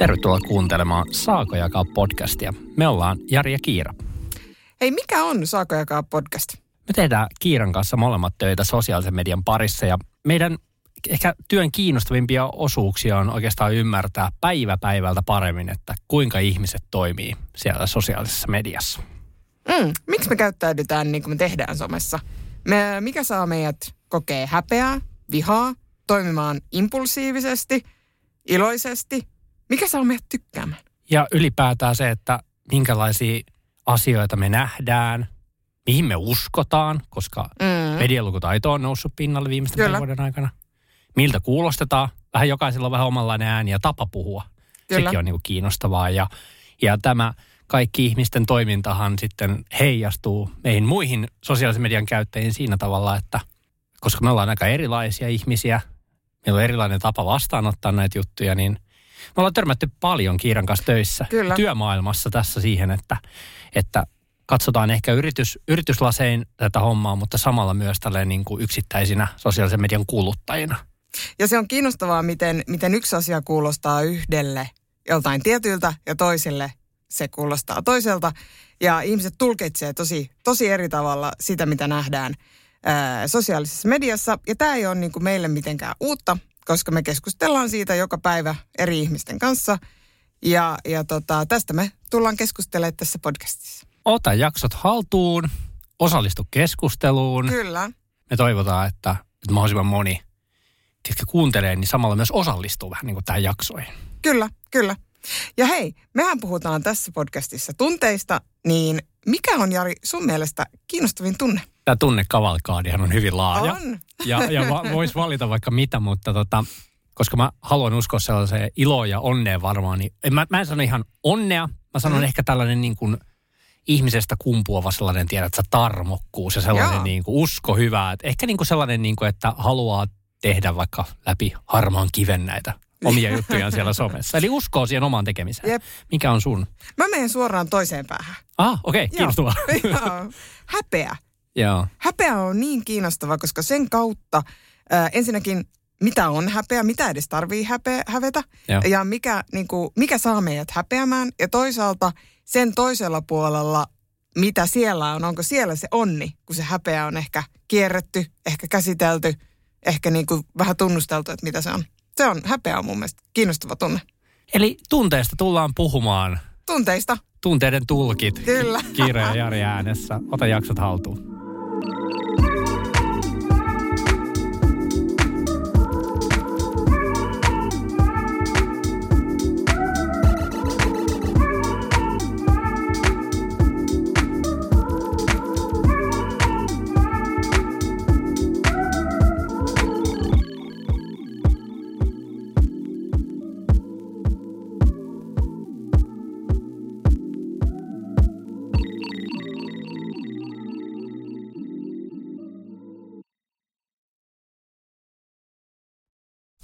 Tervetuloa kuuntelemaan Saako jakaa podcastia. Me ollaan Jari ja Kiira. Hei, mikä on Saako jakaa podcast? Me tehdään Kiiran kanssa molemmat töitä sosiaalisen median parissa ja meidän ehkä työn kiinnostavimpia osuuksia on oikeastaan ymmärtää päivä päivältä paremmin, että kuinka ihmiset toimii siellä sosiaalisessa mediassa. Mm, miksi me käyttäydytään niin kuin me tehdään somessa? Me, mikä saa meidät kokee häpeää, vihaa, toimimaan impulsiivisesti, iloisesti? Mikä saa meidät tykkäämään? Ja ylipäätään se, että minkälaisia asioita me nähdään, mihin me uskotaan, koska Mm. medialukutaito on noussut pinnalle viimeisten Kyllä. vuoden aikana. Miltä kuulostetaan? Vähän jokaisella on vähän omanlainen ääni ja tapa puhua. Kyllä. Sekin on niin kuin kiinnostavaa. Ja, ja tämä kaikki ihmisten toimintahan sitten heijastuu meihin muihin sosiaalisen median käyttäjiin siinä tavalla, että koska me ollaan aika erilaisia ihmisiä, meillä on erilainen tapa vastaanottaa näitä juttuja, niin me ollaan törmätty paljon Kiiran kanssa töissä, Kyllä. työmaailmassa tässä siihen, että, että katsotaan ehkä yritys, yrityslasein tätä hommaa, mutta samalla myös tälleen niin kuin yksittäisinä sosiaalisen median kuluttajina. Ja se on kiinnostavaa, miten, miten yksi asia kuulostaa yhdelle joltain tietyltä ja toiselle se kuulostaa toiselta. Ja ihmiset tulkitsee tosi, tosi eri tavalla sitä, mitä nähdään ää, sosiaalisessa mediassa. Ja tämä ei ole niin kuin meille mitenkään uutta, koska me keskustellaan siitä joka päivä eri ihmisten kanssa. Ja, ja tota, tästä me tullaan keskustelemaan tässä podcastissa. Ota jaksot haltuun, osallistu keskusteluun. Kyllä. Me toivotaan, että, että mahdollisimman moni, ketkä kuuntelee, niin samalla myös osallistuu vähän niin kuin tähän jaksoihin. Kyllä, kyllä. Ja hei, mehän puhutaan tässä podcastissa tunteista, niin mikä on Jari sun mielestä kiinnostavin tunne? Tämä tunnekavalkaadihan on hyvin laaja. On. Ja, ja va, voisi valita vaikka mitä, mutta tota, koska mä haluan uskoa sellaiseen iloon ja onneen varmaan, niin mä, mä en sano ihan onnea, mä sanon Mm. ehkä tällainen niin kuin ihmisestä kumpuava sellainen, tiedät sä, tarmokkuus ja sellainen niin kuin usko hyvää. Et ehkä niin kuin sellainen, niin kuin, että haluaa tehdä vaikka läpi harmaan kiven näitä omia juttujaan siellä somessa. Eli uskoo siihen omaan tekemiseen. Jep. Mikä on sun? Mä menen suoraan toiseen päähän. Ah, okei, okay, kiinnostavaa. Häpeä. Joo. Häpeä on niin kiinnostava, koska sen kautta äh, ensinnäkin mitä on häpeä, mitä edes tarvii häpeä, hävetä Joo. ja mikä, niin kuin, mikä saa meidät häpeämään. Ja toisaalta sen toisella puolella, mitä siellä on, onko siellä se onni, kun se häpeä on ehkä kierretty, ehkä käsitelty, ehkä niin kuin vähän tunnusteltu, että mitä se on. Se on, häpeä on mun mielestä kiinnostava tunne. Eli tunteesta tullaan puhumaan. Tunteista, Tunteiden tulkit. Kyllä. Kiire ja Jari äänessä. Ota jaksot haltuun. Música